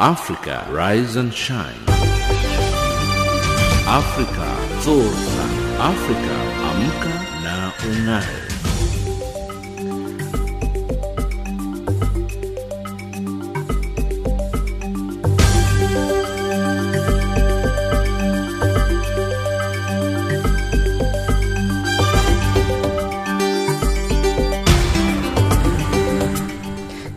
Africa Rise and Shine. Africa Zorka. Africa Amka na Ung'are.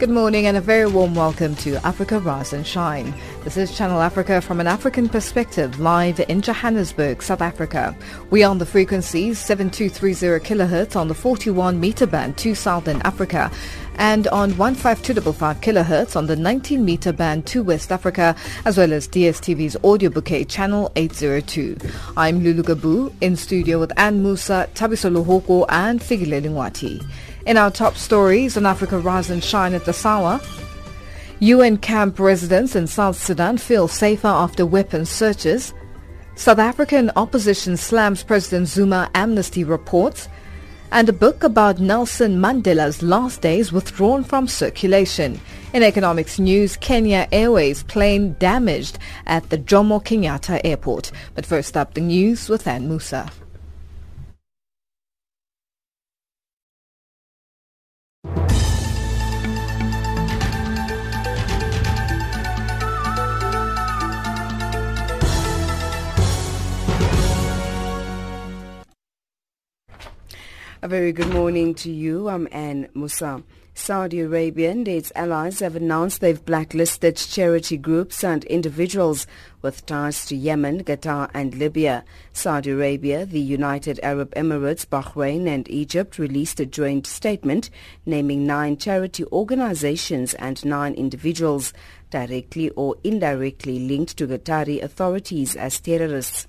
Good morning and a very warm welcome to Africa Rise and Shine. This is Channel Africa from an African perspective, live in Johannesburg, South Africa. We are on the frequencies 7230 kHz on the 41 meter band to Southern Africa and on 15255 kHz on the 19 meter band to West Africa, as well as DSTV's audio bouquet channel 802. I'm Lulu Gabu in studio with Anne Musa, Tabiso Luhoko and Figile Lingwati. In our top stories on Africa Rise and Shine at the Sawa, UN camp residents in South Sudan feel safer after weapons searches. South African opposition slams President Zuma amnesty reports. And a book about Nelson Mandela's last days withdrawn from circulation. In economics news, Kenya Airways plane damaged at the Jomo Kenyatta Airport. But first up, the news with Ann Musa. A very good morning to you. I'm Anne Musa. Saudi Arabia and its allies have announced they've blacklisted charity groups and individuals with ties to Yemen, Qatar and Libya. Saudi Arabia, the United Arab Emirates, Bahrain and Egypt released a joint statement naming nine charity organizations and nine individuals directly or indirectly linked to Qatari authorities as terrorists.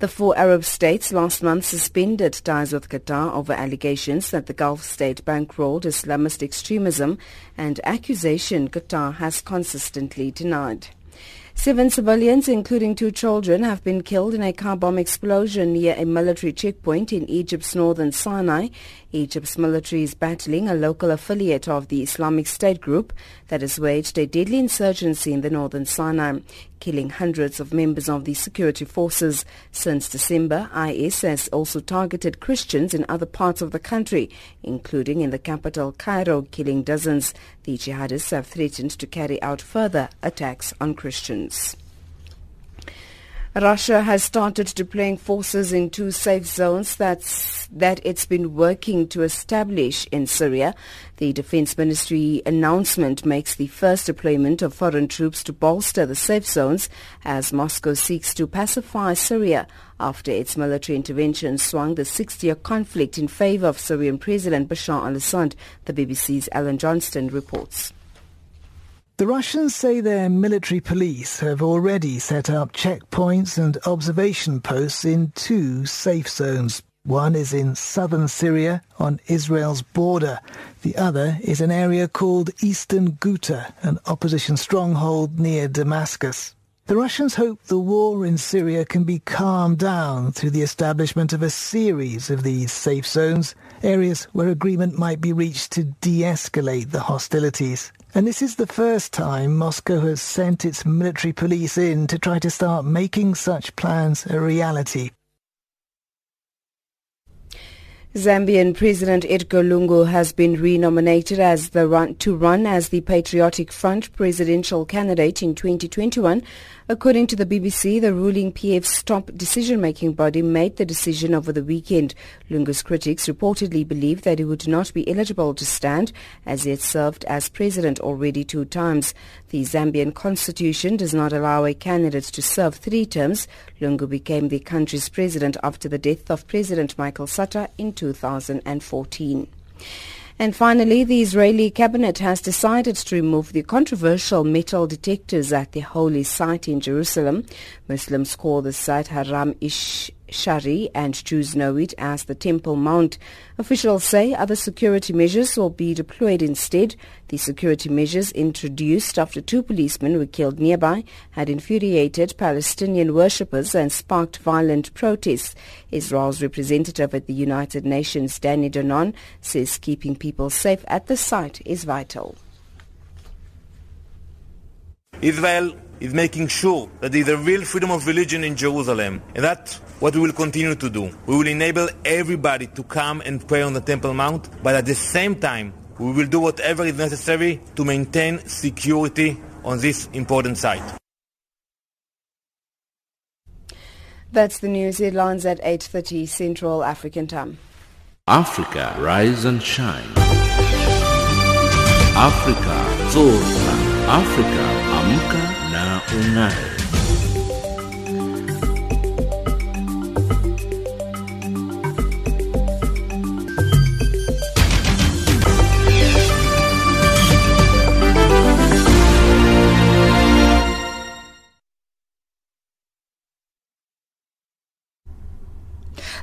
The four Arab states last month suspended ties with Qatar over allegations that the Gulf state bankrolled Islamist extremism and accusation Qatar has consistently denied. Seven civilians, including two children, have been killed in a car bomb explosion near a military checkpoint in Egypt's northern Sinai. Egypt's military is battling a local affiliate of the Islamic State group that has waged a deadly insurgency in the northern Sinai, killing hundreds of members of the security forces. Since December, IS has also targeted Christians in other parts of the country, including in the capital Cairo, killing dozens. The jihadists have threatened to carry out further attacks on Christians. Russia has started deploying forces in two safe zones that's, that it's been working to establish in Syria. The Defense Ministry announcement makes the first deployment of foreign troops to bolster the safe zones as Moscow seeks to pacify Syria after its military intervention swung the six-year conflict in favor of Syrian President Bashar al-Assad, the BBC's Alan Johnston reports. The Russians say their military police have already set up checkpoints and observation posts in two safe zones. One is in southern Syria on Israel's border. The other is an area called Eastern Ghouta, an opposition stronghold near Damascus. The Russians hope the war in Syria can be calmed down through the establishment of a series of these safe zones, areas where agreement might be reached to de-escalate the hostilities. And this is the first time Moscow has sent its military police in to try to start making such plans a reality. Zambian President Edgar Lungu has been renominated as the run, to run as the Patriotic Front presidential candidate in 2021. According to the BBC, the ruling PF's top decision-making body made the decision over the weekend. Lungu's critics reportedly believe that he would not be eligible to stand as he had served as president already two times. The Zambian constitution does not allow a candidate to serve three terms. Lungu became the country's president after the death of President Michael Sata in 2014. And finally, the Israeli cabinet has decided to remove the controversial metal detectors at the holy site in Jerusalem. Muslims call the site Haram Ish Shari and Jews know it as the Temple Mount. Officials say other security measures will be deployed instead. The security measures introduced after two policemen were killed nearby had infuriated Palestinian worshippers and sparked violent protests. Israel's representative at the United Nations, Danny Danon, says keeping people safe at the site is vital. Israel is making sure that there is a real freedom of religion in Jerusalem. And that's what we will continue to do. We will enable everybody to come and pray on the Temple Mount, but at the same time, we will do whatever is necessary to maintain security on this important site. That's the news headlines at 8.30 Central African Time. Africa, rise and shine. Africa, zorka. Africa, amka ung'are.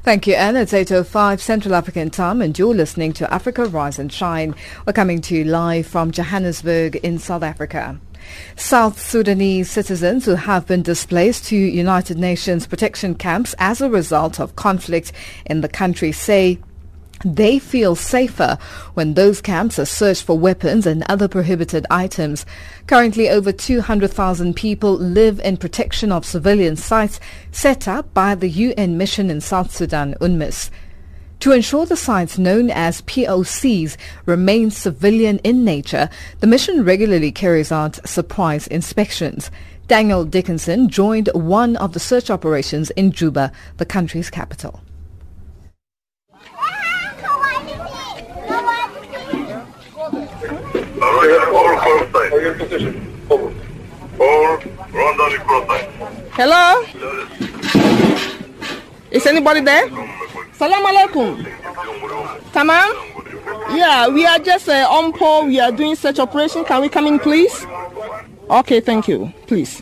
Thank you, Anne. It's 8.05 Central African time and you're listening to Africa Rise and Shine. We're coming to you live from Johannesburg in South Africa. South Sudanese citizens who have been displaced to United Nations protection camps as a result of conflict in the country say they feel safer when those camps are searched for weapons and other prohibited items. Currently, over 200,000 people live in protection of civilian sites set up by the UN mission in South Sudan, UNMISS. To ensure the sites known as POCs remain civilian in nature, the mission regularly carries out surprise inspections. Daniel Dickinson joined one of the search operations in Juba, the country's capital. Hello? Is anybody there? Salam alaikum. Tamam? Yeah, we are just uh, UNPOL. We are doing search operation. Can we come in, please? Okay, thank you. Please.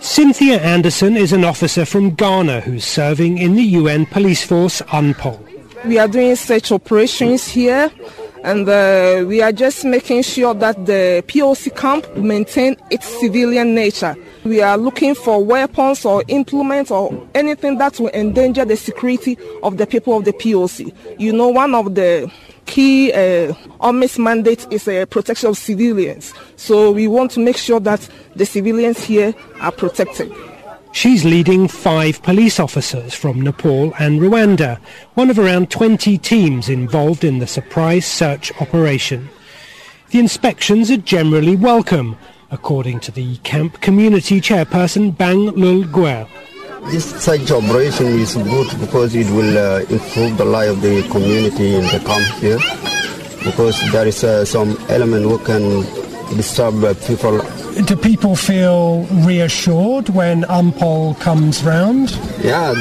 Cynthia Anderson is an officer from Ghana who's serving in the UN police force UNPOL. We are doing search operations here and uh, we are just making sure that the POC camp maintain its civilian nature. We are looking for weapons or implements or anything that will endanger the security of the people of the POC. You know, one of the key uh, UNMISS mandate is a uh, protection of civilians. So we want to make sure that the civilians here are protected. She's leading five police officers from Nepal and Rwanda, one of around 20 teams involved in the surprise search operation. The inspections are generally welcome, according to the camp community chairperson Bang Lul Guer. This search operation is good because it will uh, improve the life of the community in the camp here because there is uh, some element who can disturb uh, people do people feel reassured when UNPOL comes round? Yeah,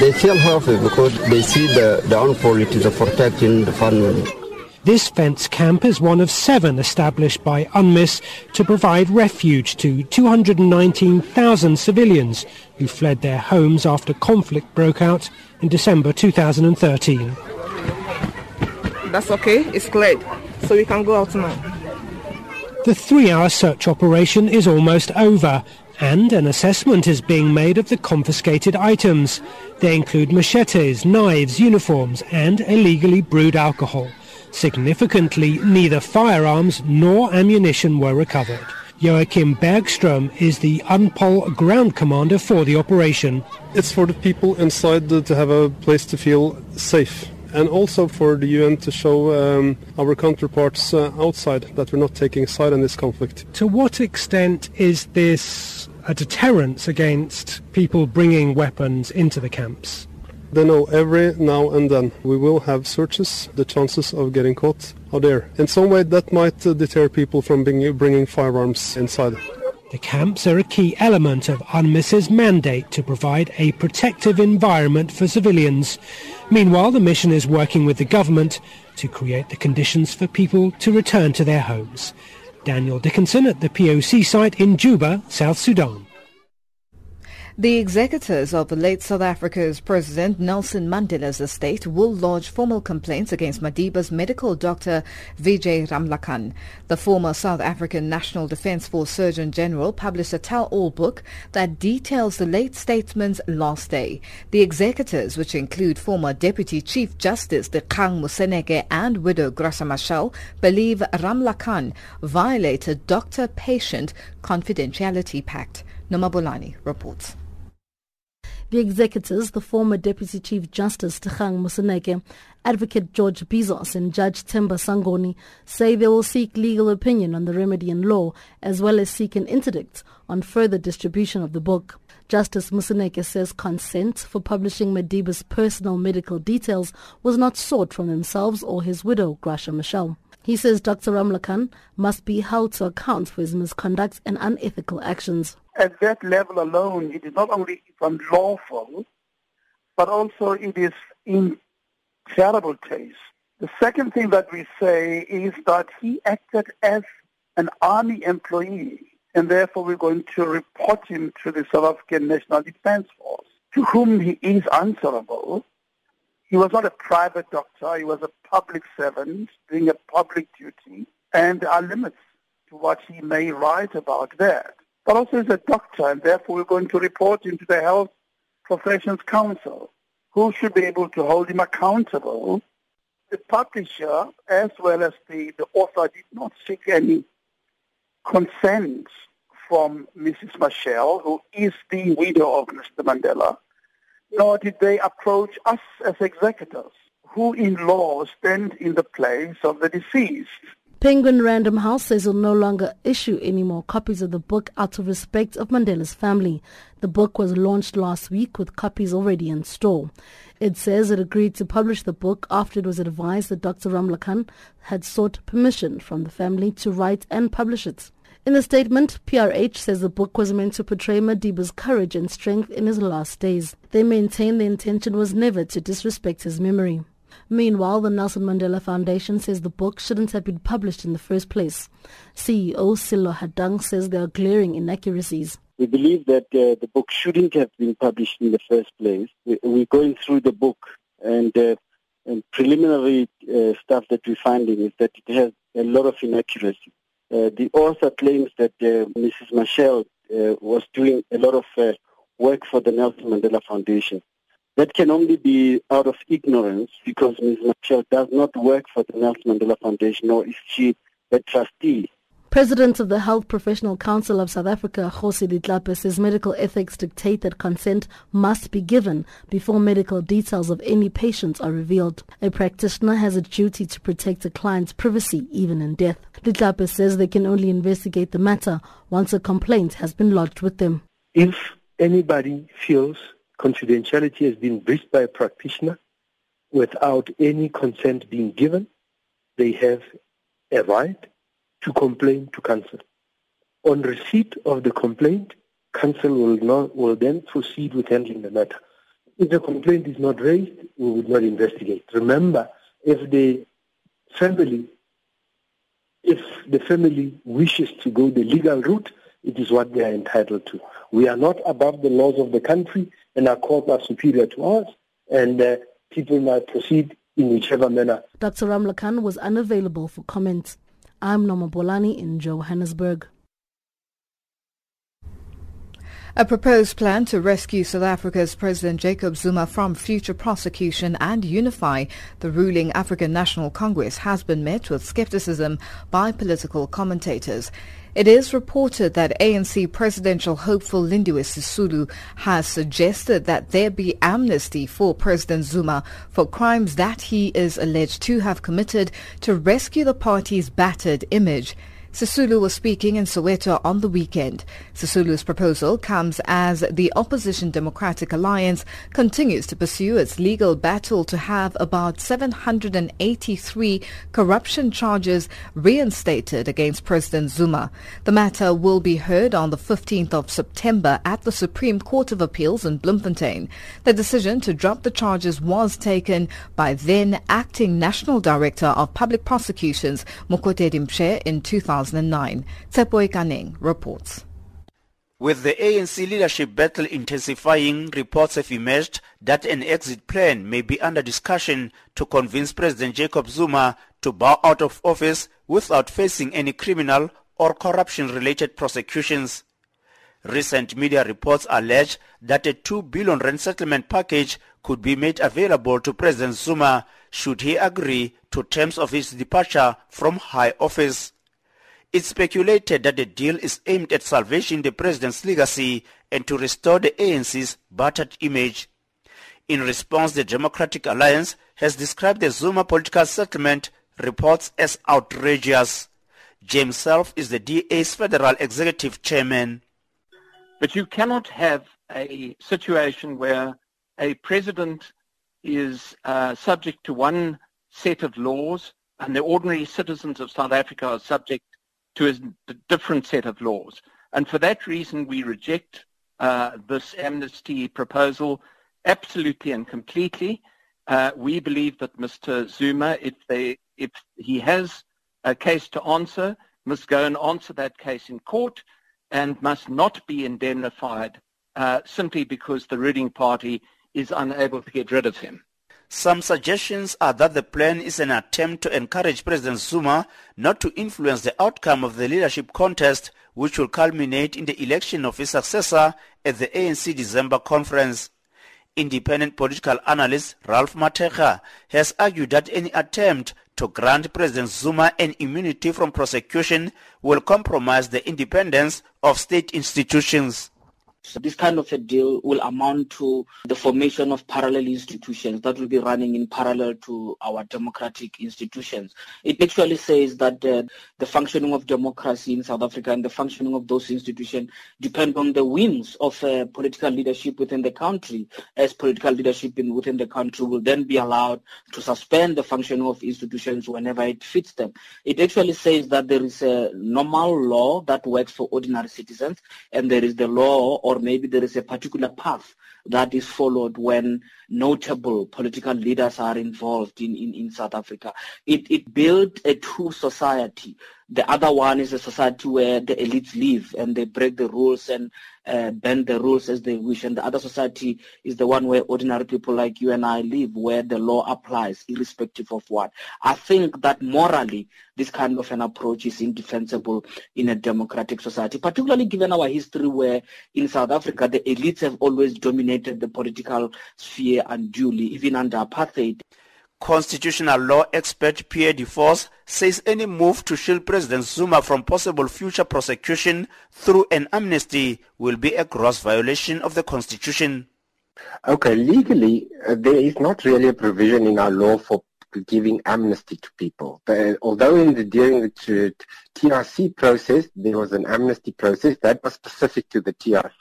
they feel happy because they see the, the UNPOL, it is a protecting the family. This fence camp is one of seven established by UNMISS to provide refuge to 219,000 civilians who fled their homes after conflict broke out in December 2013. That's okay, it's cleared, so we can go out now. The three-hour search operation is almost over and an assessment is being made of the confiscated items. They include machetes, knives, uniforms and illegally brewed alcohol. Significantly, neither firearms nor ammunition were recovered. Joachim Bergström is the UNPOL ground commander for the operation. It's for the people inside to have a place to feel safe and also for the UN to show um, our counterparts uh, outside that we're not taking side in this conflict. To what extent is this a deterrence against people bringing weapons into the camps? They know every now and then we will have searches. The chances of getting caught are there. In some way, that might uh, deter people from bringing, bringing firearms inside. The camps are a key element of UNMISS's mandate to provide a protective environment for civilians. Meanwhile, the mission is working with the government to create the conditions for people to return to their homes. Daniel Dickinson at the POC site in Juba, South Sudan. The executors of the late South Africa's President Nelson Mandela's estate will lodge formal complaints against Madiba's medical doctor Vijay Ramlakhan. The former South African National Defence Force Surgeon General published a tell-all book that details the late statesman's last day. The executors, which include former Deputy Chief Justice Dikgang Moseneke and widow Graça Machel, believe Ramlakhan violated doctor-patient confidentiality pact. Nomabulani reports. The executors, the former Deputy Chief Justice Dikgang Moseneke, Advocate George Bizos and Judge Themba Sangoni say they will seek legal opinion on the remedy in law as well as seek an interdict on further distribution of the book. Justice Moseneke says consent for publishing Madiba's personal medical details was not sought from themselves or his widow, Graça Machel. He says Dr. Ramlakhan must be held to account for his misconduct and unethical actions. At that level alone, it is not only unlawful, but also it is in terrible taste. The second thing that we say is that he acted as an army employee, and therefore we're going to report him to the South African National Defence Force, to whom he is answerable he was not a private doctor. He was a public servant doing a public duty. And there are limits to what he may write about that. But also he's a doctor, and therefore we're going to report him to the Health Professions Council, who should be able to hold him accountable. The publisher, as well as the, the author, did not seek any consent from Mrs. Machel, who is the widow of Mr. Mandela nor did they approach us as executors, who in law stand in the place of the deceased. Penguin Random House says it'll no longer issue any more copies of the book out of respect of Mandela's family. The book was launched last week with copies already in store. It says it agreed to publish the book after it was advised that Dr. Ramlakhan had sought permission from the family to write and publish it. In a statement, PRH says the book was meant to portray Madiba's courage and strength in his last days. They maintain the intention was never to disrespect his memory. Meanwhile, the Nelson Mandela Foundation says the book shouldn't have been published in the first place. CEO Sello Hatang says there are glaring inaccuracies. We believe that uh, the book shouldn't have been published in the first place. We, are going through the book and, uh, and preliminary uh, stuff that we're finding is that it has a lot of inaccuracies. Uh, the author claims that uh, Mrs. Machel uh, was doing a lot of work for the Nelson Mandela Foundation. That can only be out of ignorance because Ms. Machel does not work for the Nelson Mandela Foundation, nor is she a trustee. President of the Health Professional Council of South Africa, Kgosi Letlape, says medical ethics dictate that consent must be given before medical details of any patient are revealed. A practitioner has a duty to protect a client's privacy even in death. Ditlape says they can only investigate the matter once a complaint has been lodged with them. If anybody feels confidentiality has been breached by a practitioner without any consent being given, they have a right to complain to council. On receipt of the complaint, council will, not, will then proceed with handling the matter. If the complaint is not raised, we would not investigate. Remember, if the family, if the family wishes to go the legal route, it is what they are entitled to. We are not above the laws of the country, and our courts are superior to us, and uh, people might proceed in whichever manner. Dr. Ramlakhan was unavailable for comment. I'm Norma Bolani in Johannesburg. A proposed plan to rescue South Africa's President Jacob Zuma from future prosecution and unify the ruling African National Congress has been met with skepticism by political commentators. It is reported that ANC presidential hopeful Lindiwe Sisulu has suggested that there be amnesty for President Zuma for crimes that he is alleged to have committed to rescue the party's battered image. Sisulu was speaking in Soweto on the weekend. Sisulu's proposal comes as the opposition Democratic Alliance continues to pursue its legal battle to have about 783 corruption charges reinstated against President Zuma. The matter will be heard on the 15th of September at the Supreme Court of Appeals in Bloemfontein. The decision to drop the charges was taken by then acting National Director of Public Prosecutions Mokotedi Mpshe in 2000. 2009. Tsepoe Kaneng reports. With the ANC leadership battle intensifying, reports have emerged that an exit plan may be under discussion to convince President Jacob Zuma to bow out of office without facing any criminal or corruption-related prosecutions. Recent media reports allege that a 2 billion rand settlement package could be made available to President Zuma should he agree to terms of his departure from high office. It's speculated that the deal is aimed at salvaging the president's legacy and to restore the ANC's battered image. In response, the Democratic Alliance has described the Zuma political settlement reports as outrageous. James Selfe is the DA's federal executive chairman. But you cannot have a situation where a president is uh, subject to one set of laws and the ordinary citizens of South Africa are subject to a different set of laws. And for that reason, we reject uh, this amnesty proposal absolutely and completely. Uh, we believe that Mr. Zuma, if, they, if he has a case to answer, must go and answer that case in court and must not be indemnified uh, simply because the ruling party is unable to get rid of him. Some suggestions are that the plan is an attempt to encourage President Zuma not to influence the outcome of the leadership contest, which will culminate in the election of his successor at the ANC December conference. Independent political analyst Ralph Mathekga has argued that any attempt to grant President Zuma an immunity from prosecution will compromise the independence of state institutions. So this kind of a deal will amount to the formation of parallel institutions that will be running in parallel to our democratic institutions. It actually says that uh, the functioning of democracy in South Africa and the functioning of those institutions depend on the whims of uh, political leadership within the country, as political leadership in, within the country will then be allowed to suspend the functioning of institutions whenever it fits them. It actually says that there is a normal law that works for ordinary citizens, and there is the law or or maybe there is a particular path that is followed when notable political leaders are involved in, in, in South Africa. It, it built a true society. The other one is a society where the elites live and they break the rules and uh, bend the rules as they wish. And the other society is the one where ordinary people like you and I live, where the law applies irrespective of what. I think that morally, this kind of an approach is indefensible in a democratic society, particularly given our history where in South Africa, the elites have always dominated the political sphere unduly, even under apartheid. Constitutional law expert Pierre de Vos says any move to shield President Zuma from possible future prosecution through an amnesty will be a gross violation of the Constitution. Okay, legally, uh, there is not really a provision in our law for giving amnesty to people. But although in the, during the TRC process there was an amnesty process that was specific to the TRC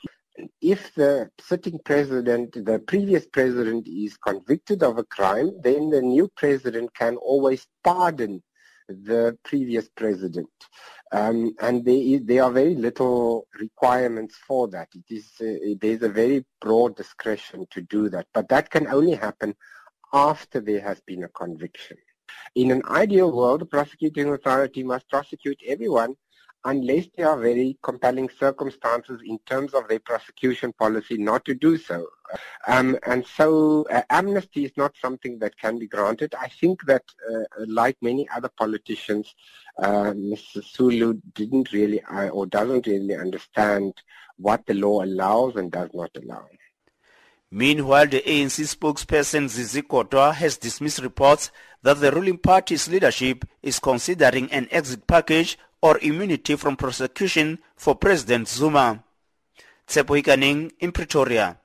if the sitting president, the previous president is convicted of a crime, then the new president can always pardon the previous president. Um, and there, is, there are very little requirements for that. It is, uh, there's a very broad discretion to do that. But that can only happen after there has been a conviction. In an ideal world, the prosecuting authority must prosecute everyone unless there are very compelling circumstances in terms of their prosecution policy not to do so. Um, and so uh, amnesty is not something that can be granted. I think that, uh, like many other politicians, uh, Mr. Zulu didn't really uh, or doesn't really understand what the law allows and does not allow. Meanwhile, the ANC spokesperson Zizi Kodwa has dismissed reports that the ruling party's leadership is considering an exit package or immunity from prosecution for President Zuma. Tsepo Ikaning in Pretoria.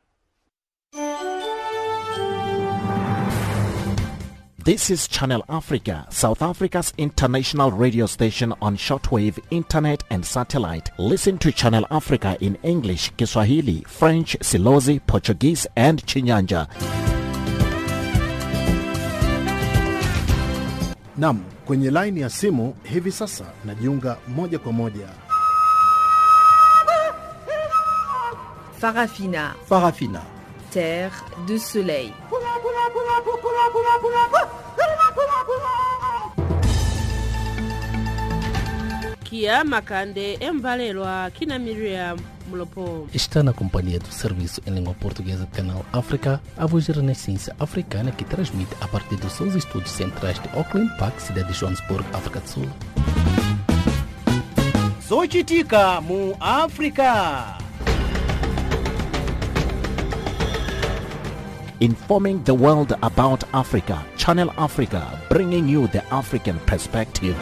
This is Channel Africa, South Africa's international radio station on shortwave, internet and satellite. Listen to Channel Africa in English, Kiswahili, French, Silozi, Portuguese and Chinyanja. Nam, kwenye laini ya simu hivi sasa najiunga moja kwa moja. Farafina. Farafina. Terre de soleil. kia makande emvalelwa kina miriam Está na companhia do Serviço em Língua Portuguesa de Canal África, a voz da Renascença Africana que transmite a partir dos seus estúdios centrais de Auckland Park, cidade de Johannesburg, África do Sul. zochitika mu africa Informing the world about Africa, Channel Africa, bringing you the African perspective.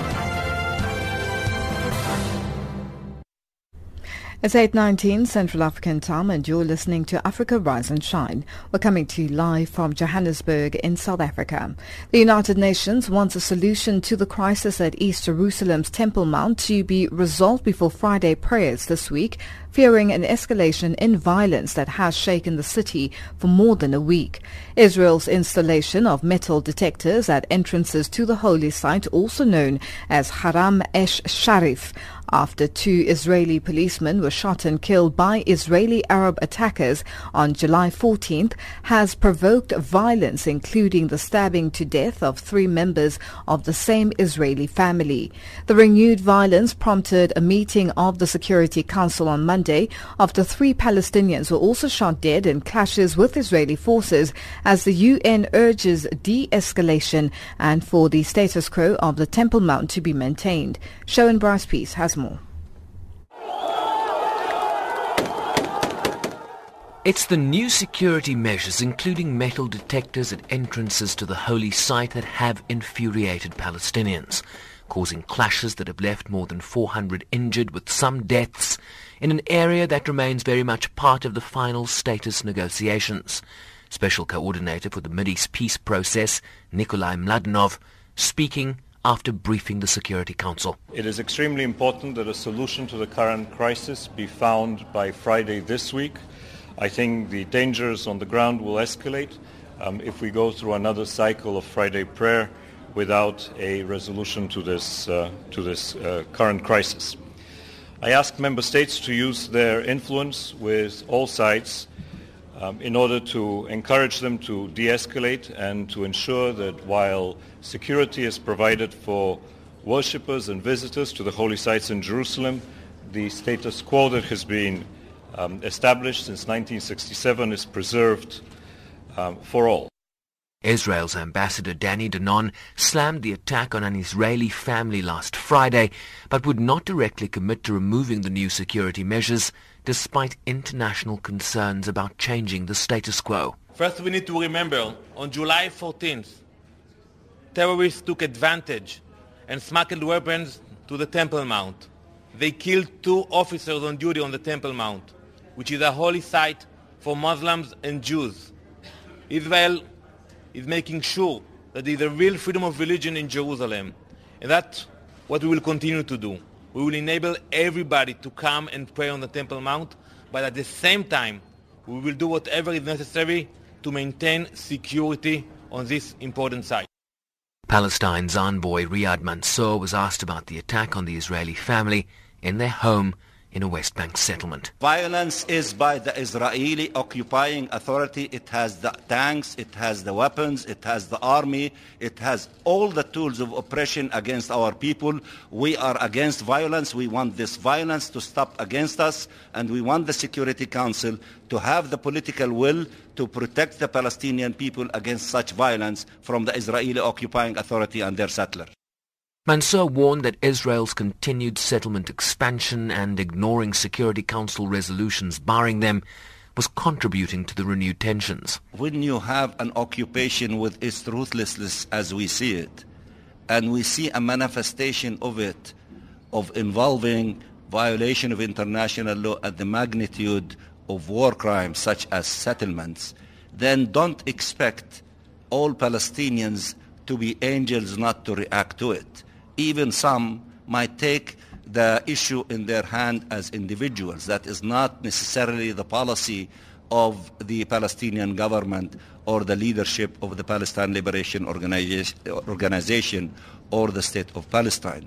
It's 8.19 Central African time and you're listening to Africa Rise and Shine. We're coming to you live from Johannesburg in South Africa. The United Nations wants a solution to the crisis at East Jerusalem's Temple Mount to be resolved before Friday prayers this week, fearing an escalation in violence that has shaken the city for more than a week. Israel's installation of metal detectors at entrances to the holy site, also known as Haram Esh Sharif, after two Israeli policemen were shot and killed by Israeli Arab attackers on July 14th, has provoked violence, including the stabbing to death of three members of the same Israeli family. The renewed violence prompted a meeting of the Security Council on Monday after three Palestinians were also shot dead in clashes with Israeli forces as the UN urges de-escalation and for the status quo of the Temple Mount to be maintained. Bryce-Pease has more. It's the new security measures, including metal detectors at entrances to the holy site, that have infuriated Palestinians, causing clashes that have left more than 400 injured with some deaths in an area that remains very much part of the final status negotiations. Special Coordinator for the Mideast Peace Process, Nikolai Mladenov, speaking after briefing the Security Council. It is extremely important that a solution to the current crisis be found by Friday this week. I think the dangers on the ground will escalate um, if we go through another cycle of Friday prayer without a resolution to this, uh, to this uh, current crisis. I ask member states to use their influence with all sides um, in order to encourage them to de-escalate and to ensure that while security is provided for worshippers and visitors to the holy sites in Jerusalem, the status quo that has been um, established since 1967 is preserved um, for all. Israel's ambassador Danny Danon slammed the attack on an Israeli family last Friday, but would not directly commit to removing the new security measures, despite international concerns about changing the status quo. First, we need to remember on July 14th, terrorists took advantage and smuggled weapons to the Temple Mount. They killed two officers on duty on the Temple Mount, which is a holy site for Muslims and Jews. Israel is making sure that there is a real freedom of religion in Jerusalem. And that's what we will continue to do. We will enable everybody to come and pray on the Temple Mount, but at the same time, we will do whatever is necessary to maintain security on this important site. Palestine's envoy Riyad Mansour was asked about the attack on the Israeli family in their home in a West Bank settlement. Violence is by the Israeli occupying authority. It has the tanks, it has the weapons, it has the army, it has all the tools of oppression against our people. We are against violence. We want this violence to stop against us, and we want the Security Council to have the political will to protect the Palestinian people against such violence from the Israeli occupying authority and their settlers. Mansour warned that Israel's continued settlement expansion and ignoring Security Council resolutions barring them was contributing to the renewed tensions. When you have an occupation with its ruthlessness as we see it, and we see a manifestation of it, of involving violation of international law at the magnitude of war crimes such as settlements, then don't expect all Palestinians to be angels not to react to it even some might take the issue in their hand as individuals. That is not necessarily the policy of the Palestinian government or the leadership of the Palestine Liberation Organization or the State of Palestine.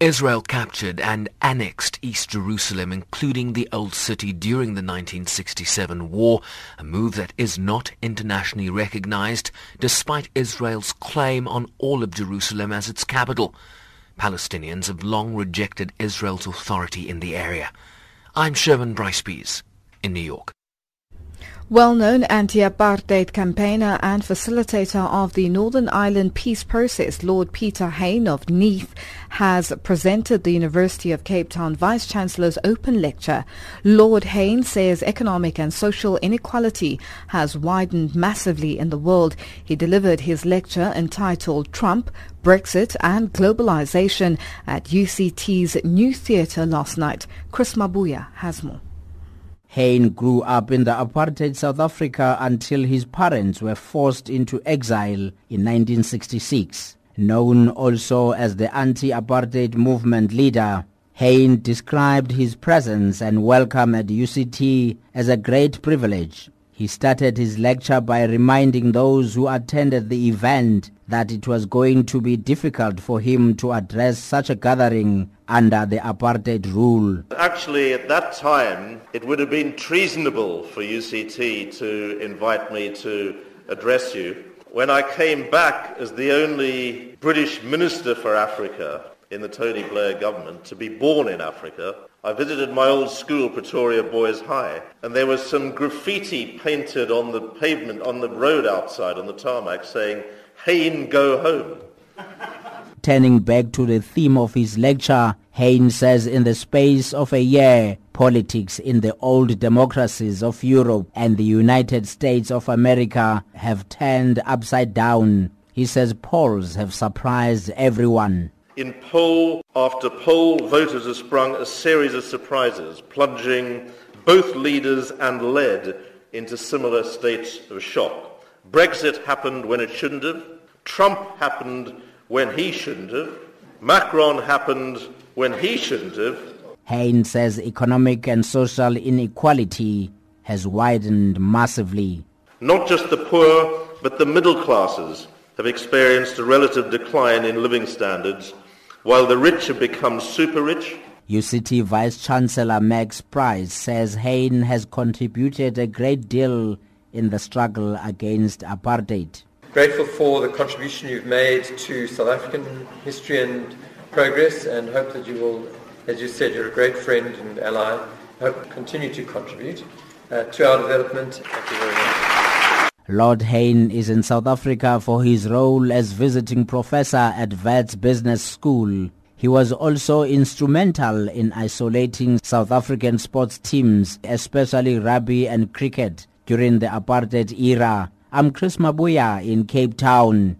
Israel captured and annexed East Jerusalem, including the Old City, during the 1967 war, a move that is not internationally recognized, despite Israel's claim on all of Jerusalem as its capital. Palestinians have long rejected Israel's authority in the area. I'm Sherwin Bryce in New York. Well-known anti-apartheid campaigner and facilitator of the Northern Ireland peace process, Lord Peter Hain of Neath, has presented the University of Cape Town Vice-Chancellor's open lecture. Lord Hain says economic and social inequality has widened massively in the world. He delivered his lecture entitled Trump, Brexit and Globalization at UCT's New Theatre last night. Chris Mabuya has more. Hain grew up in the apartheid South Africa until his parents were forced into exile in 1966. Known also as the anti-apartheid movement leader, Hain described his presence and welcome at UCT as a great privilege. He started his lecture by reminding those who attended the event that it was going to be difficult for him to address such a gathering under the apartheid rule. Actually, at that time, it would have been treasonable for UCT to invite me to address you. When I came back as the only British Minister for Africa in the Tony Blair government to be born in Africa, I visited my old school, Pretoria Boys High, and there was some graffiti painted on the pavement, on the road outside, on the tarmac, saying, Hain, go home. Turning back to the theme of his lecture, Hain says in the space of a year, politics in the old democracies of Europe and the United States of America have turned upside down. He says polls have surprised everyone. In poll after poll, voters have sprung a series of surprises, plunging both leaders and led into similar states of shock. Brexit happened when it shouldn't have. Trump happened when he shouldn't have. Macron happened when he shouldn't have. Hain says economic and social inequality has widened massively. Not just the poor, but the middle classes have experienced a relative decline in living standards, while the rich have become super rich. UCT Vice Chancellor Max Price says Hain has contributed a great deal in the struggle against apartheid grateful for the contribution you've made to South African history and progress and hope that you will, as you said, you're a great friend and ally, hope continue to contribute uh, to our development. Thank you very much. Lord Hain is in South Africa for his role as visiting professor at Wits Business School. He was also instrumental in isolating South African sports teams, especially rugby and cricket, during the apartheid era I'm Chris Mabuya in Cape Town.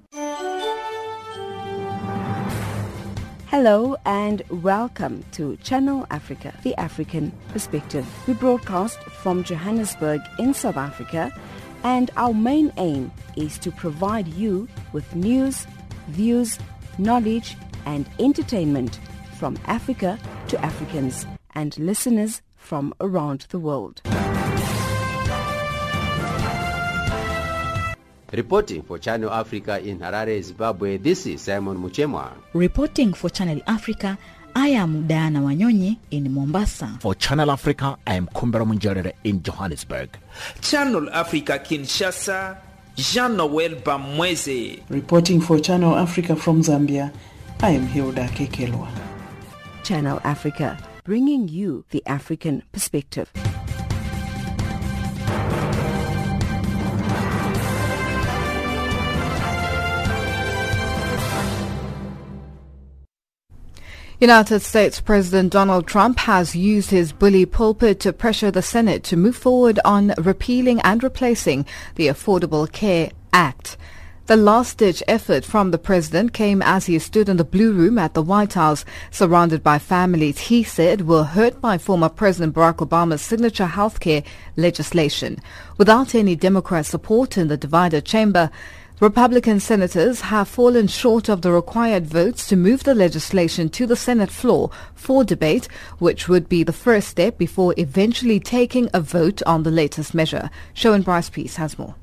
Hello and welcome to Channel Africa, the African perspective. We broadcast from Johannesburg in South Africa and our main aim is to provide you with news, views, knowledge and entertainment from Africa to Africans and listeners from around the world. Reporting for Channel Africa in Harare, Zimbabwe, this is Simon Muchemwa. Reporting for Channel Africa, I am Diana Wanyonyi in Mombasa. For Channel Africa, I am Kumbera Munjerere in Johannesburg. Channel Africa Kinshasa, Jean-Noel Bamweze. Reporting for Channel Africa from Zambia, I am Hilda Kekelwa. Channel Africa, bringing you the African perspective. United States President Donald Trump has used his bully pulpit to pressure the Senate to move forward on repealing and replacing the Affordable Care Act. The last-ditch effort from the president came as he stood in the Blue Room at the White House, surrounded by families he said were hurt by former President Barack Obama's signature health care legislation. Without any Democrat support in the divided chamber, Republican senators have fallen short of the required votes to move the legislation to the Senate floor for debate, which would be the first step before eventually taking a vote on the latest measure. Sherwin Bryce-Pease has more.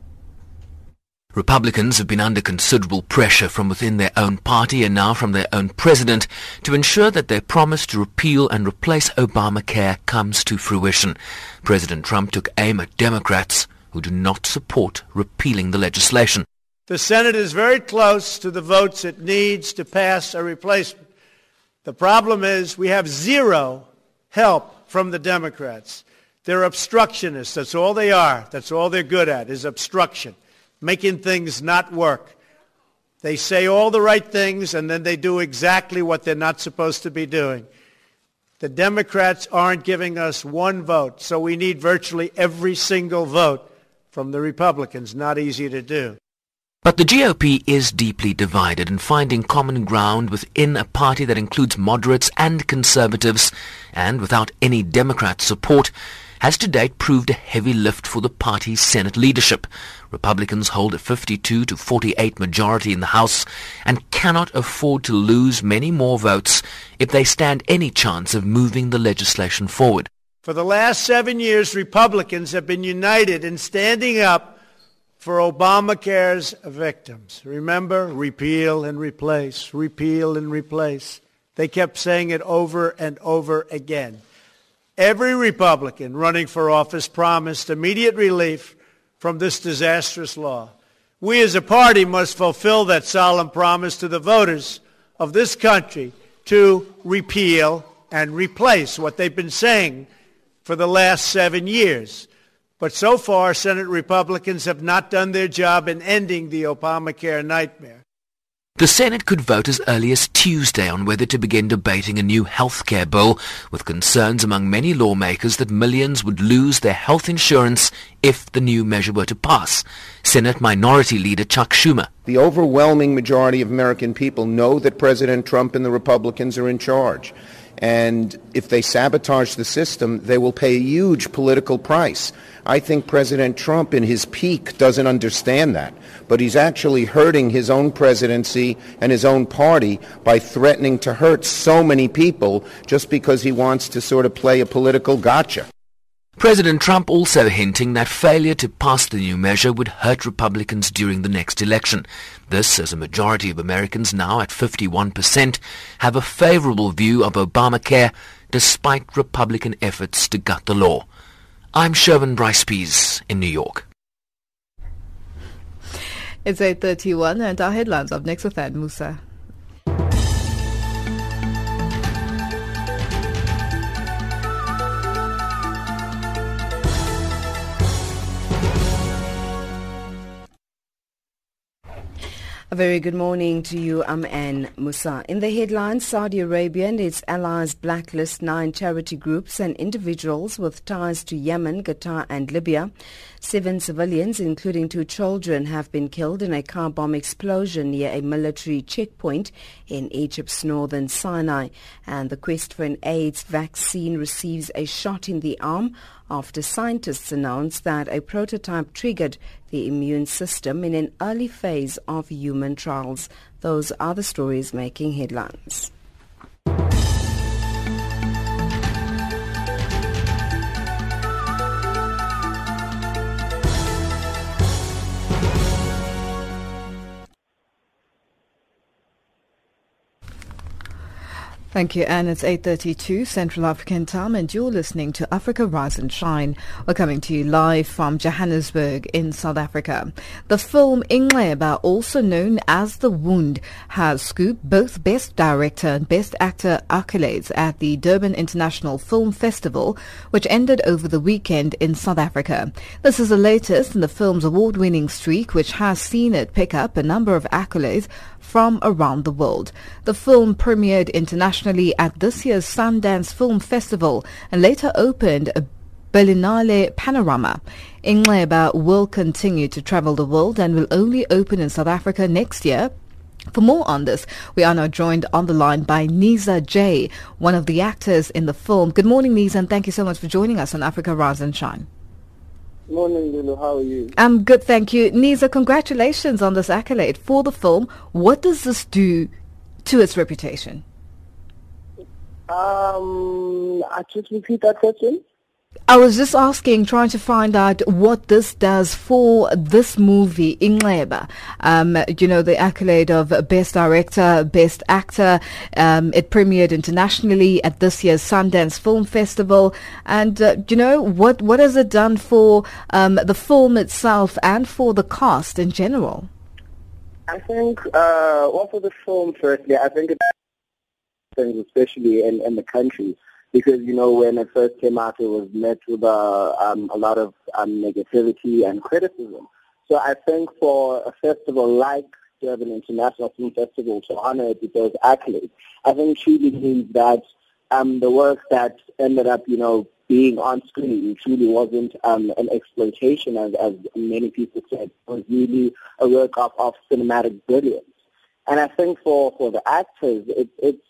Republicans have been under considerable pressure from within their own party and now from their own president to ensure that their promise to repeal and replace Obamacare comes to fruition. President Trump took aim at Democrats who do not support repealing the legislation. The Senate is very close to the votes it needs to pass a replacement. The problem is we have zero help from the Democrats. They're obstructionists. That's all they are. That's all they're good at is obstruction, making things not work. They say all the right things and then they do exactly what they're not supposed to be doing. The Democrats aren't giving us one vote, so we need virtually every single vote from the Republicans. Not easy to do. But the GOP is deeply divided and finding common ground within a party that includes moderates and conservatives and without any Democrat support has to date proved a heavy lift for the party's Senate leadership. Republicans hold a 52 to 48 majority in the House and cannot afford to lose many more votes if they stand any chance of moving the legislation forward. For the last seven years, Republicans have been united in standing up for Obamacare's victims. Remember, repeal and replace, repeal and replace. They kept saying it over and over again. Every Republican running for office promised immediate relief from this disastrous law. We as a party must fulfill that solemn promise to the voters of this country to repeal and replace what they've been saying for the last seven years. But so far, Senate Republicans have not done their job in ending the Obamacare nightmare. The Senate could vote as early as Tuesday on whether to begin debating a new health care bill, with concerns among many lawmakers that millions would lose their health insurance if the new measure were to pass. Senate Minority Leader Chuck Schumer. The overwhelming majority of American people know that President Trump and the Republicans are in charge. And if they sabotage the system, they will pay a huge political price. I think President Trump in his peak doesn't understand that. But he's actually hurting his own presidency and his own party by threatening to hurt so many people just because he wants to sort of play a political gotcha. President Trump also hinting that failure to pass the new measure would hurt Republicans during the next election. This as a majority of Americans now at 51% have a favorable view of Obamacare despite Republican efforts to gut the law. I'm Sherwin Bryce Pease in New York. It's 8.31 and our headlines up next with Ed Musa. A very good morning to you. I'm Anne Musa. In the headlines, Saudi Arabia and its allies blacklist nine charity groups and individuals with ties to Yemen, Qatar and Libya. Seven civilians, including two children, have been killed in a car bomb explosion near a military checkpoint in Egypt's northern Sinai. And the quest for an AIDS vaccine receives a shot in the arm after scientists announced that a prototype triggered the immune system in an early phase of human trials. Those are the stories making headlines. Thank you, and it's 8.32 Central African Time, and you're listening to Africa Rise and Shine. We're coming to you live from Johannesburg in South Africa. The film Inxeba, also known as The Wound, has scooped both Best Director and Best Actor accolades at the Durban International Film Festival, which ended over the weekend in South Africa. This is the latest in the film's award-winning streak, which has seen it pick up a number of accolades from around the world. The film premiered internationally at this year's Sundance Film Festival and later opened a Berlinale Panorama. Inxeba will continue to travel the world and will only open in South Africa next year for more on this, we are now joined on the line by Niza Jay, one of the actors in the film. Good morning, Niza, and thank you so much for joining us on Africa Rise and Shine. Morning, Lulu. How are you? I'm good, thank you. Niza, congratulations on this accolade for the film. What does this do to its reputation? Um, I just repeat that question. I was just asking, trying to find out what this does for this movie, Inxeba. Um, you know, the accolade of Best Director, Best Actor. Um, it premiered internationally at this year's Sundance Film Festival. And, uh, you know, what, what has it done for um, the film itself and for the cast in general? I think, uh, well, for the film, firstly, I think it things, especially in, in the country. Because, you know, when it first came out, it was met with uh, um, a lot of um, negativity and criticism. So I think for a festival like Durban International Film Festival to honor it with those accolades, I think truly means that um, the work that ended up, you know, being on screen truly wasn't um, an exploitation, as, as many people said. It was really a work of, of cinematic brilliance. And I think for, for the actors, it, it's,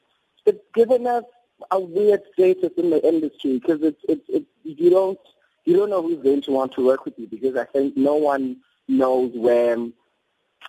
it's given us a weird status in the industry because it's, it's, it's, you don't you don't know who's going to want to work with you because I think no one knows where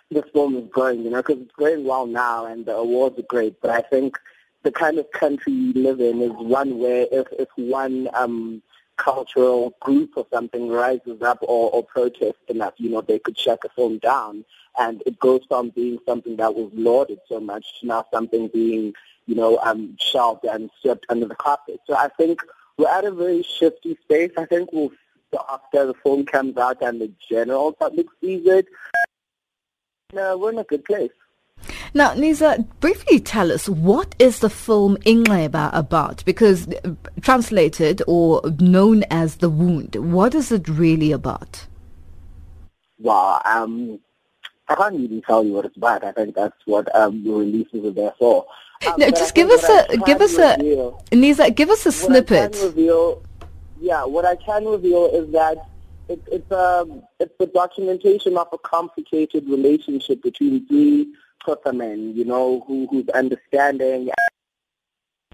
this film is going, you know, because it's going well now and the awards are great, but I think the kind of country we live in is one where if, if one um, cultural group or something rises up or, or protests enough, you know, they could shut the film down. And it goes from being something that was lauded so much to now something being, you know, um, shelved and swept under the carpet. So I think we're at a very shifty space. I think we'll after the film comes out and the general public sees it, uh, we're in a good place. Now, Niza, briefly tell us what is the film Inxeba about? Because uh, translated or known as The Wound, what is it really about? Well, um, I can't even tell you what it's about. I think that's what um, the releases are there for. Um, no, just give us a give us reveal, a Niza, give us a snippet. Reveal, yeah, what I can reveal is that it, it's a um, it's the documentation of a complicated relationship between three men, you know, who whose understanding,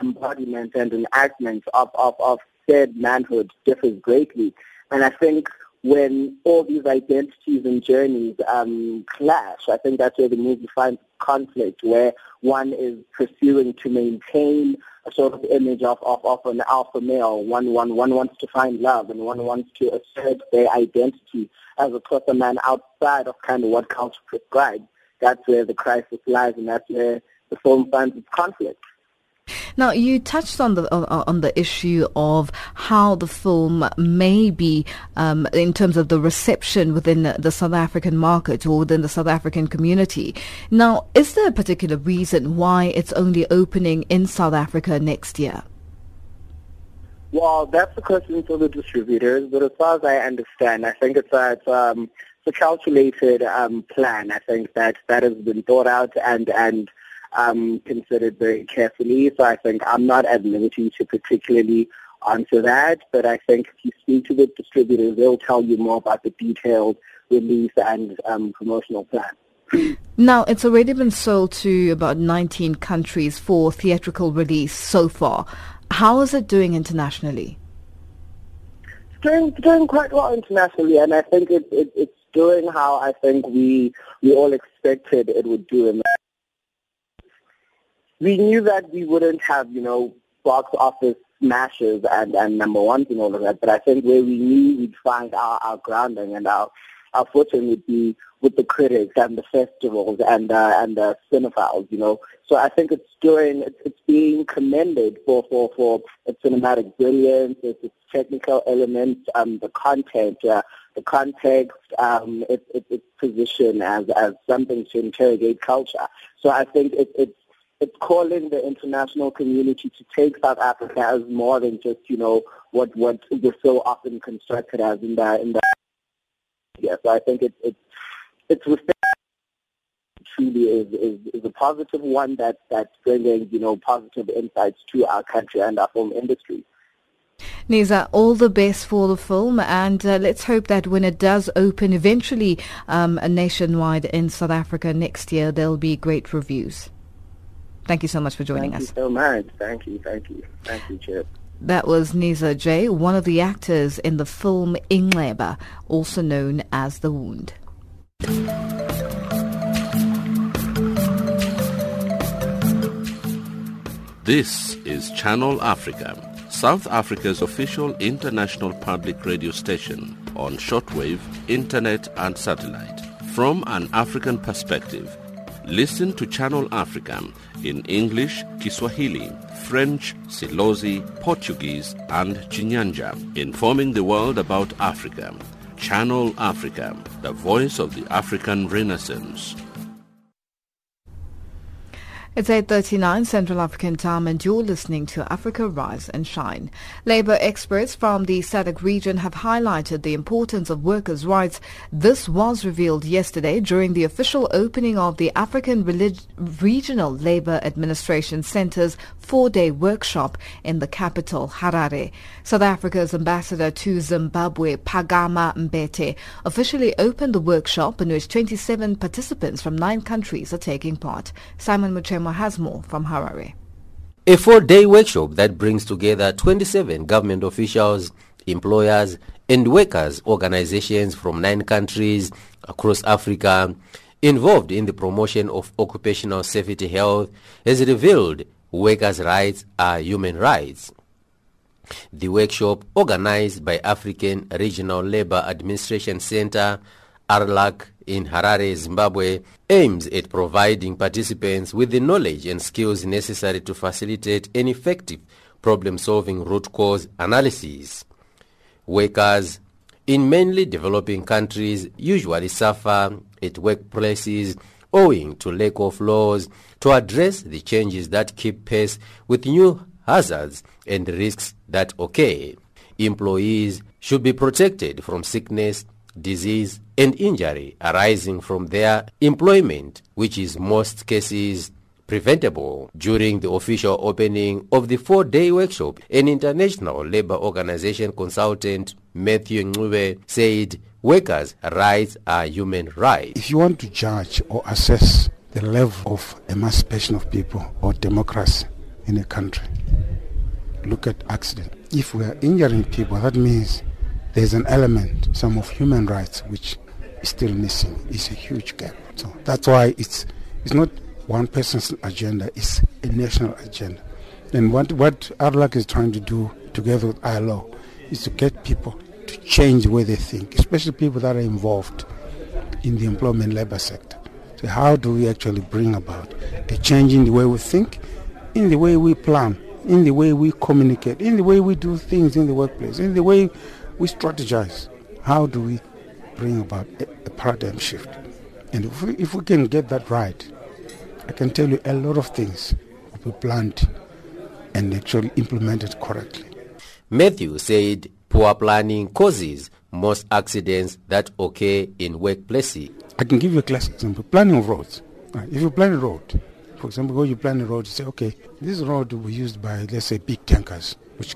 embodiment, and enactment of, of, of said manhood differs greatly. And I think when all these identities and journeys um, clash, I think that's where the movie finds conflict, where one is pursuing to maintain a sort of image of, of, of an alpha male. One, one, one wants to find love and one wants to assert their identity as a Xhosa man outside of kind of what culture prescribes. That's where the crisis lies and that's where the film finds its conflict. Now, you touched on the on the issue of how the film may be, um, in terms of the reception within the South African market or within the South African community. Now, is there a particular reason why it's only opening in South Africa next year? Well, that's a question for the distributors, but as far as I understand, I think it's a, it's, um, it's a calculated um, plan. I think that that has been thought out and and um, considered very carefully. So I think I'm not at liberty to particularly answer that, but I think if you speak to the distributors, they'll tell you more about the detailed release and um, promotional plan. Now, it's already been sold to about 19 countries for theatrical release so far. How is it doing internationally? It's doing, doing quite well internationally, and I think it, it, it's doing how I think we we all expected it would do in the we knew that we wouldn't have, you know, box office smashes and, and number ones and all of that, but I think where we knew we'd find our, our grounding and our, our footing would be with the critics and the festivals and uh, and the cinephiles, you know. So I think it's doing, it's, being commended for, for, for its cinematic brilliance, its, its technical elements, um, the content, uh, the context, um, its, its, its position as, as something to interrogate culture. So I think it, it's it's calling the international community to take South Africa as more than just, you know, what what we're so often constructed as in that in the yeah. So I think it's it's it's truly is, is is a positive one that that's bringing you know positive insights to our country and our film industry. Niza, all the best for the film, and uh, let's hope that when it does open eventually um, nationwide in South Africa next year, there'll be great reviews. Thank you so much for joining thank us. Thank you so much. Thank you. Thank you. Thank you, Chip. That was Niza Jay, one of the actors in the film Inxeba, also known as The Wound. This is Channel Africa, South Africa's official international public radio station on shortwave, internet and satellite. From an African perspective, listen to Channel Africa in English, Kiswahili, French, Silozi, Portuguese, and Chinyanja, informing the world about Africa. Channel Africa, the voice of the African Renaissance. It's 8.39 Central African time and you're listening to Africa Rise and Shine. Labour experts from the SADC region have highlighted the importance of workers' rights. This was revealed yesterday during the official opening of the African Relig- Regional Labour Administration Centre's four-day workshop in the capital, Harare. South Africa's ambassador to Zimbabwe, Phakama Mbete, officially opened the workshop in which 27 participants from nine countries are taking part. Simon Muchemwa has more from Harare. A four-day workshop that brings together 27 government officials, employers and workers organizations from nine countries across Africa involved in the promotion of occupational safety health has revealed workers' rights are human rights. The workshop organized by African Regional Labour Administration Center, ARLAC, in Harare, Zimbabwe, aims at providing participants with the knowledge and skills necessary to facilitate an effective problem-solving root cause analysis. Workers in mainly developing countries usually suffer at workplaces owing to lack of laws to address the changes that keep pace with new hazards and risks that occur. Employees should be protected from sickness, disease and injury arising from their employment, which is most cases preventable. During the official opening of the four-day workshop, an international labor organization consultant, Matthew Ngube, said workers' rights are human rights. If you want to judge or assess the level of emancipation of people or democracy in a country, look at accident. If we are injuring people, that means there's an element, some of human rights, which is still missing. It's a huge gap. So that's why it's it's not one person's agenda; it's a national agenda. And what what ARLAC is trying to do together with ILO is to get people change the way they think, especially people that are involved in the employment labor sector. So how do we actually bring about a change in the way we think, in the way we plan, in the way we communicate, in the way we do things in the workplace, in the way we strategize. How do we bring about a, a paradigm shift? And if we, if we can get that right, I can tell you a lot of things will be planned and actually implemented correctly. Matthew said poor planning causes most accidents that occur in workplaces. I can give you a classic example. Planning of roads. If you plan a road, for example, when you plan a road, you say, okay, this road will be used by, let's say, big tankers, which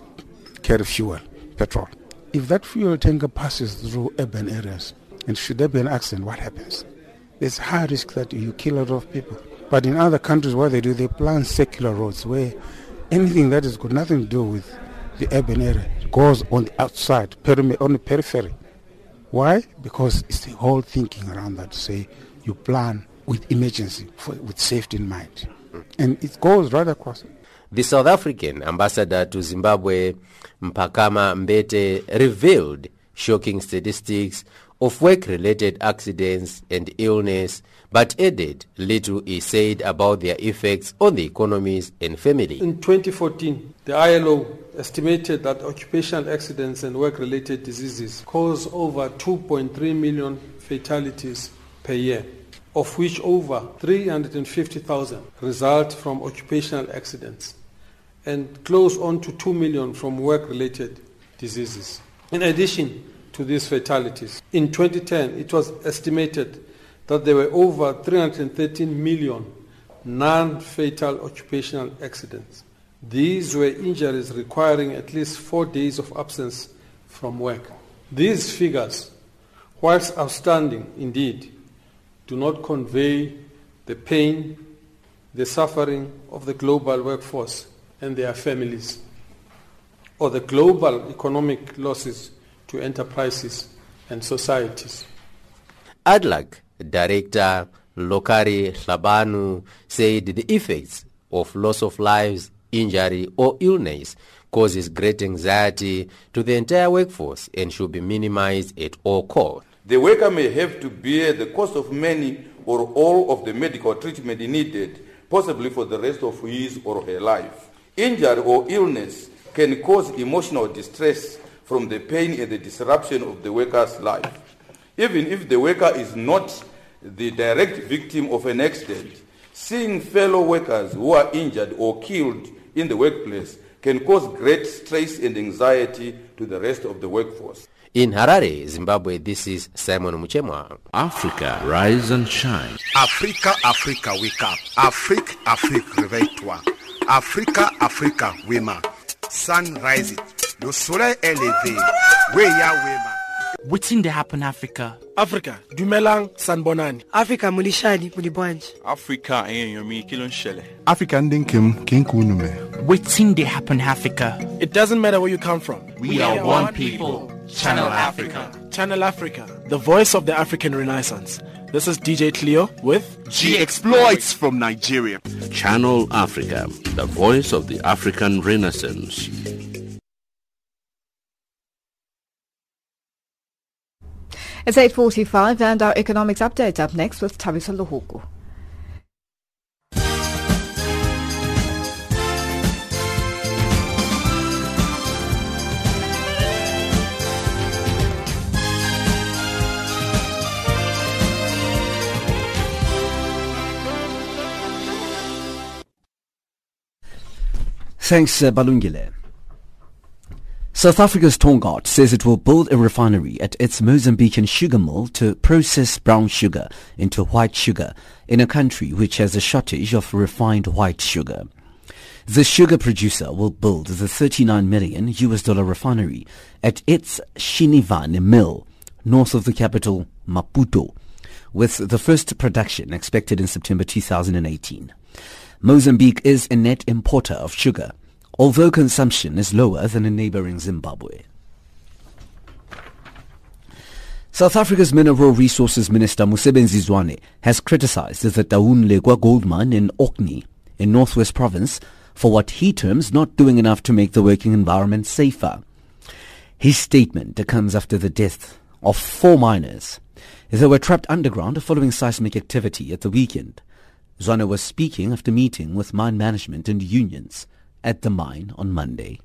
carry fuel, petrol. If that fuel tanker passes through urban areas, and should there be an accident, what happens? There's high risk that you kill a lot of people. But in other countries, what they do, they plan circular roads where anything that has got nothing to do with the urban area goes on the outside, on the periphery. Why? Because it's the whole thinking around that to say you plan with emergency, for, with safety in mind. Mm. And it goes right across. The South African ambassador to Zimbabwe, Phakama Mbete, revealed shocking statistics of work-related accidents and illness, but added little is said about their effects on the economies and family. In 2014, the ILO estimated that occupational accidents and work-related diseases cause over 2.3 million fatalities per year, of which over 350,000 result from occupational accidents and close on to 2 million from work-related diseases. In addition to these fatalities, in 2010 it was estimated that there were over 313 million non-fatal occupational accidents. These were injuries requiring at least four days of absence from work. These figures, whilst outstanding indeed, do not convey the pain, the suffering of the global workforce and their families, or the global economic losses to enterprises and societies. ARLAC Director Lokari Hlabanu said the effects of loss of lives, injury or illness causes great anxiety to the entire workforce and should be minimized at all costs. The worker may have to bear the cost of many or all of the medical treatment needed, possibly for the rest of his or her life. Injury or illness can cause emotional distress from the pain and the disruption of the worker's life. Even if the worker is not the direct victim of an accident, Seeing fellow workers who are injured or killed in the workplace can cause great stress and anxiety to the rest of the workforce. In Harare, Zimbabwe, this is Simon Muchemwa. Africa, rise and shine. Africa, Africa, wake up. Africa, Afrique, réveille-toi. Africa, Africa, wema. Sun rising. Le soleil est levé. Weya wema. wetin dey happen africa? Africa. Dumelang sanbonani africa mulishani mulibwanji. Africa ẹ̀yin èèyàn mi kí ló africa ndị nke m ka nke unu mee wetin dey happen africa? It doesn't matter where you come from. We are one people. Channel africa. Channel africa. The voice of the african renaissance. This is dj cleo with G exploits from Nigeria. Channel Africa, the voice of the African Renaissance. It's 8.45 and our economics update up next with Tabisa Luhuku. Thanks, uh, Balungile. South Africa's Tongaat says it will build a refinery at its Mozambican sugar mill to process brown sugar into white sugar in a country which has a shortage of refined white sugar. The sugar producer will build the 39 million US dollar refinery at its Xinavane mill, north of the capital Maputo, with the first production expected in September 2018. Mozambique is a net importer of sugar, although consumption is lower than in neighboring Zimbabwe. South Africa's Mineral Resources Minister Mosebenzi Zwane has criticized the Tau Lekoa gold mine in Orkney, in Northwest Province, for what he terms not doing enough to make the working environment safer. His statement comes after the death of four miners. They were trapped underground following seismic activity at the weekend. Zwane was speaking after meeting with mine management and unions at the mine on Monday.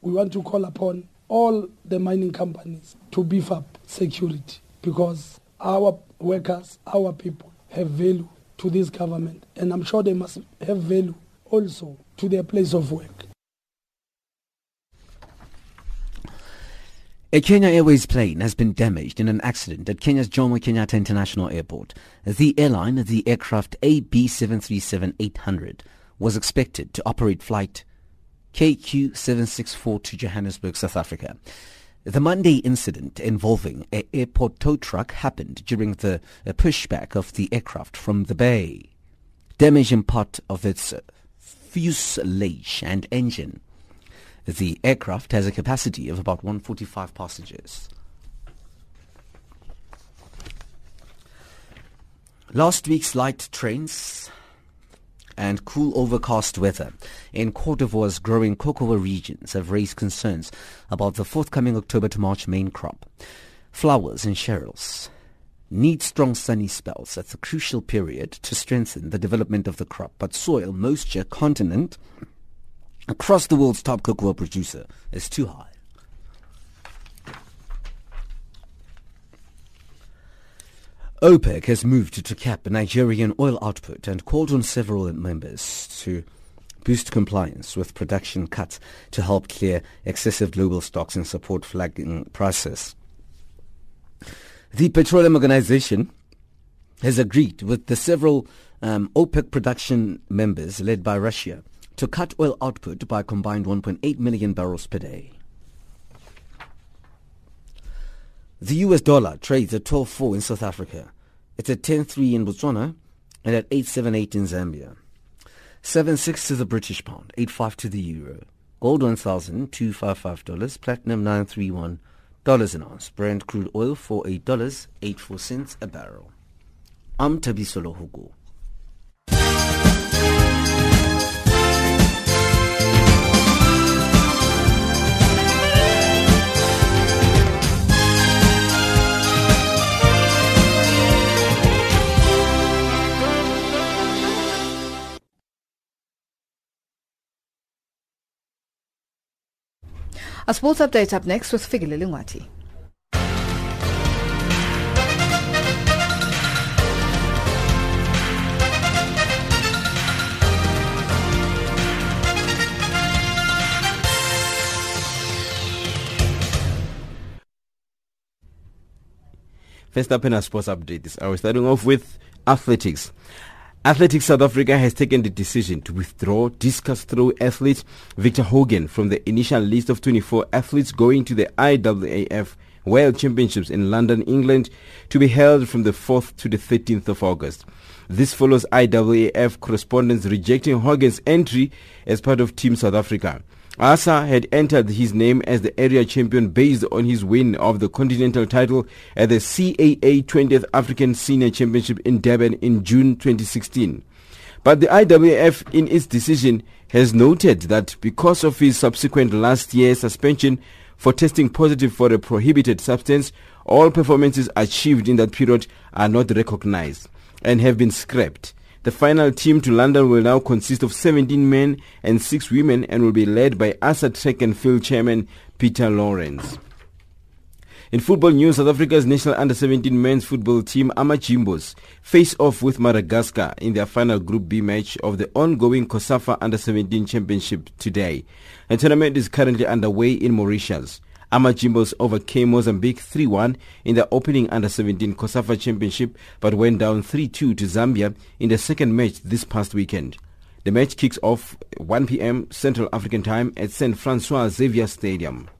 We want to call upon all the mining companies to beef up security because our workers, our people have value to this government and I'm sure they must have value also to their place of work. A Kenya Airways plane has been damaged in an accident at Kenya's Jomo Kenyatta International Airport. The airline, the aircraft AB737-800, was expected to operate flight KQ764 to Johannesburg, South Africa. The Monday incident involving an airport tow truck happened during the pushback of the aircraft from the bay, damaging part of its fuselage and engine. The aircraft has a capacity of about 145 passengers. Last week's light trains and cool overcast weather in Cote d'Ivoire's growing cocoa regions have raised concerns about the forthcoming October to March main crop. Flowers and cherelles need strong sunny spells at the crucial period to strengthen the development of the crop, but soil moisture continent across the world's top cocoa producer is too high. OPEC has moved to cap Nigerian oil output and called on several members to boost compliance with production cuts to help clear excessive global stocks and support flagging prices. The Petroleum Organization has agreed with the several um, OPEC production members led by Russia to cut oil output by combined 1.8 million barrels per day. The US dollar trades at 12.4 in South Africa. It's at 10.3 in Botswana and at 8.78 in Zambia. 7.6 to the British pound, 8.5 to the euro. Gold $1,255, platinum 931 dollars an ounce. Brent crude oil $48, 84 cents a barrel. I'm Tabisolo Hugo. A sports update up next with Figile Lungwati. First up in our sports update this hour, starting off with athletics. Athletics South Africa has taken the decision to withdraw discus throw athlete Victor Hogan from the initial list of 24 athletes going to the IAAF World Championships in London, England, to be held from the 4th to the 13th of August. This follows IAAF correspondents rejecting Hogan's entry as part of Team South Africa. Asa had entered his name as the area champion based on his win of the continental title at the CAA 20th African Senior Championship in Durban in June 2016. But the IAAF in its decision has noted that because of his subsequent last year suspension for testing positive for a prohibited substance, all performances achieved in that period are not recognized and have been scrapped. The final team to London will now consist of 17 men and 6 women and will be led by ASA Track and Field Chairman Peter Lawrence. In football news, South Africa's national under-17 men's football team Amajimbos face off with Madagascar in their final Group B match of the ongoing COSAFA Under-17 Championship today. The tournament is currently underway in Mauritius. Amajimbos overcame Mozambique 3-1 in the opening Under-17 COSAFA Championship but went down 3-2 to Zambia in the second match this past weekend. The match kicks off 1 p.m. Central African Time at St. Francois Xavier Stadium.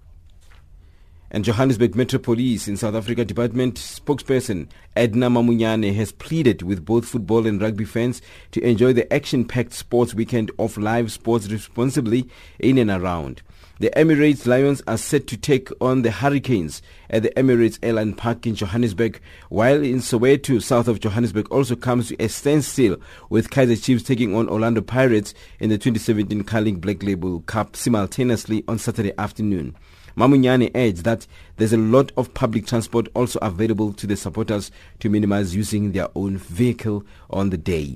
And Johannesburg Metro Police in South Africa Department spokesperson Edna Mamonyane has pleaded with both football and rugby fans to enjoy the action-packed sports weekend of live sports responsibly in and around. The Emirates Lions are set to take on the Hurricanes at the Emirates Airline Park in Johannesburg, while in Soweto, south of Johannesburg, also comes to a standstill with Kaizer Chiefs taking on Orlando Pirates in the 2017 Carling Black Label Cup simultaneously on Saturday afternoon. Mamonyane adds that there's a lot of public transport also available to the supporters to minimize using their own vehicle on the day.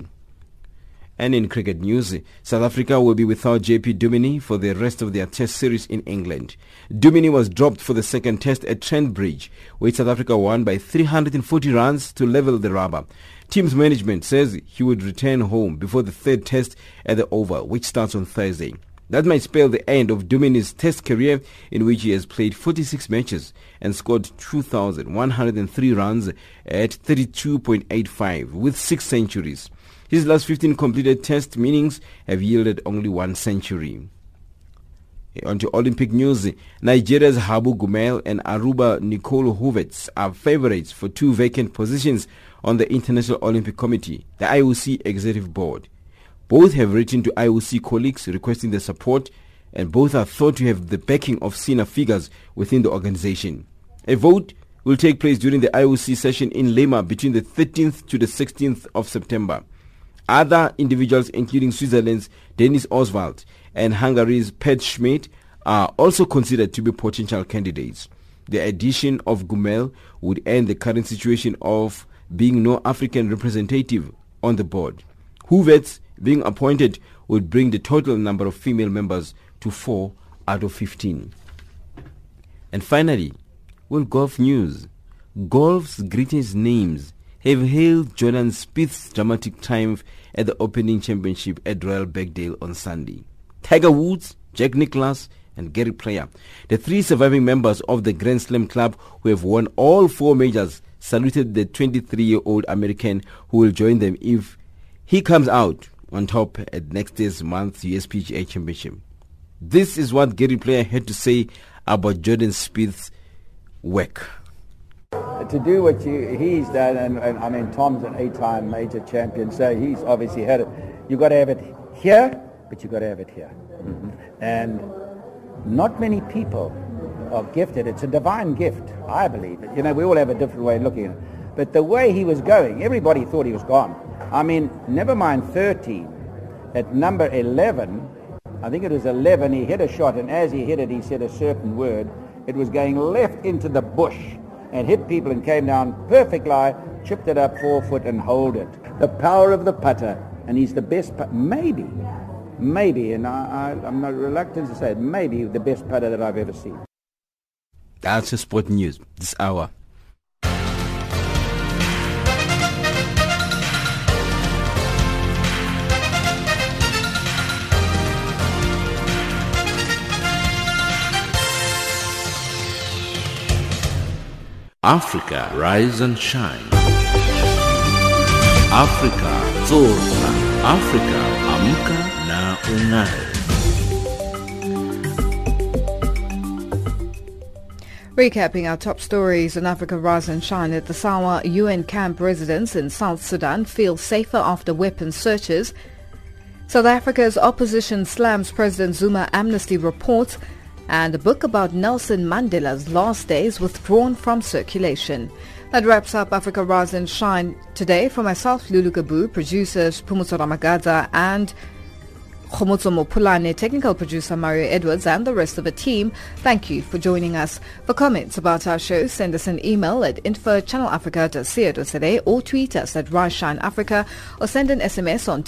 And in cricket news, South Africa will be without JP Duminy for the rest of their test series in England. Duminy was dropped for the second test at Trent Bridge, which South Africa won by 340 runs to level the rubber. Team's management says he would return home before the third test at the Oval, which starts on Thursday. That might spell the end of Duminy's test career in which he has played 46 matches and scored 2,103 runs at 32.85 with six centuries. His last 15 completed test meetings have yielded only one century. Eh, on to Olympic news. Nigeria's Habu Gumel and Aruba Nicole Hoevertsz are favorites for two vacant positions on the International Olympic Committee, the IOC Executive Board. Both have written to IOC colleagues requesting their support and both are thought to have the backing of senior figures within the organization. A vote will take place during the IOC session in Lima between the 13th to the 16th of September. Other individuals, including Switzerland's Denis Oswald and Hungary's Pál Schmitt, are also considered to be potential candidates. The addition of Gumel would end the current situation of being no African representative on the board. Hoevertsz being appointed would bring the total number of female members to 4 out of 15. And finally, well, golf news. Golf's greatest names have hailed Jordan Spieth's dramatic triumph at the opening championship at Royal Birkdale on Sunday. Tiger Woods, Jack Nicklaus, and Gary Player, the three surviving members of the Grand Slam club who have won all four majors, saluted the 23-year-old American who will join them if he comes out on top at next year's month's USPGA Championship. This is what Gary Player had to say about Jordan Spieth's work to do what you, he's done, and, and, I mean, Tom's an eight-time major champion, so he's obviously had it. You've got to have it here, but you've got to have it here. Mm-hmm. And not many people are gifted. It's a divine gift, I believe. You know, we all have a different way of looking at it. But the way he was going, everybody thought he was gone. I mean, never mind 13. At number 11, I think it was 11, he hit a shot, and as he hit it, he said a certain word. It was going left into the bush and hit people and came down perfect lie, chipped it up four foot and hold it. The power of the putter, and he's the best, pu- maybe, maybe, and I, I, I'm not reluctant to say it, maybe the best putter that I've ever seen. That's the sport news this hour. Africa, rise and shine. Africa, zorka. Africa, amka na ungae. Recapping our top stories in Africa Rise and Shine at the Sawa UN camp residents in South Sudan feel safer after weapons searches. South Africa's opposition slams President Zuma amnesty report and a book about Nelson Mandela's last days withdrawn from circulation. That wraps up Africa Rise and Shine today. For myself, Lulu Gabu, producers Pumuzo Ramagaza and Khomotso Mopulane, technical producer Mario Edwards and the rest of the team, thank you for joining us. For comments about our show, send us an email at info.channelafrica.co.za or tweet us at Africa or send an SMS on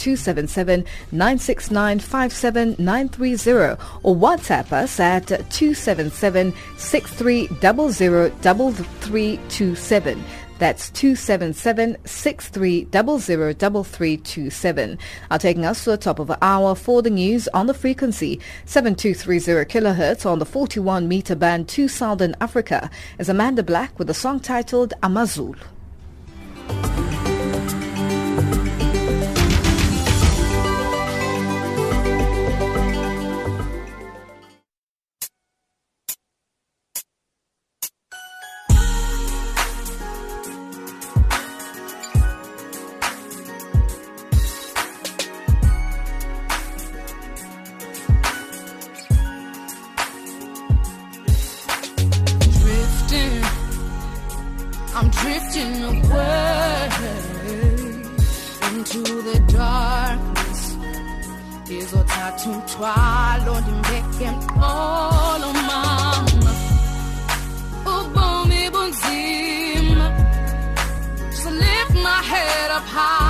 277-969-57930 or WhatsApp us at 277-6300-3327. That's 277-6300-3327. Are taking us to the top of the hour for the news on the frequency 7230 kilohertz on the 41 meter band to Southern Africa is Amanda Black with a song titled Amazulu. Into the darkness. Izothatha umthwalo ndimbeke mqolo mama. Ubomi bunzima. So lift my head up high.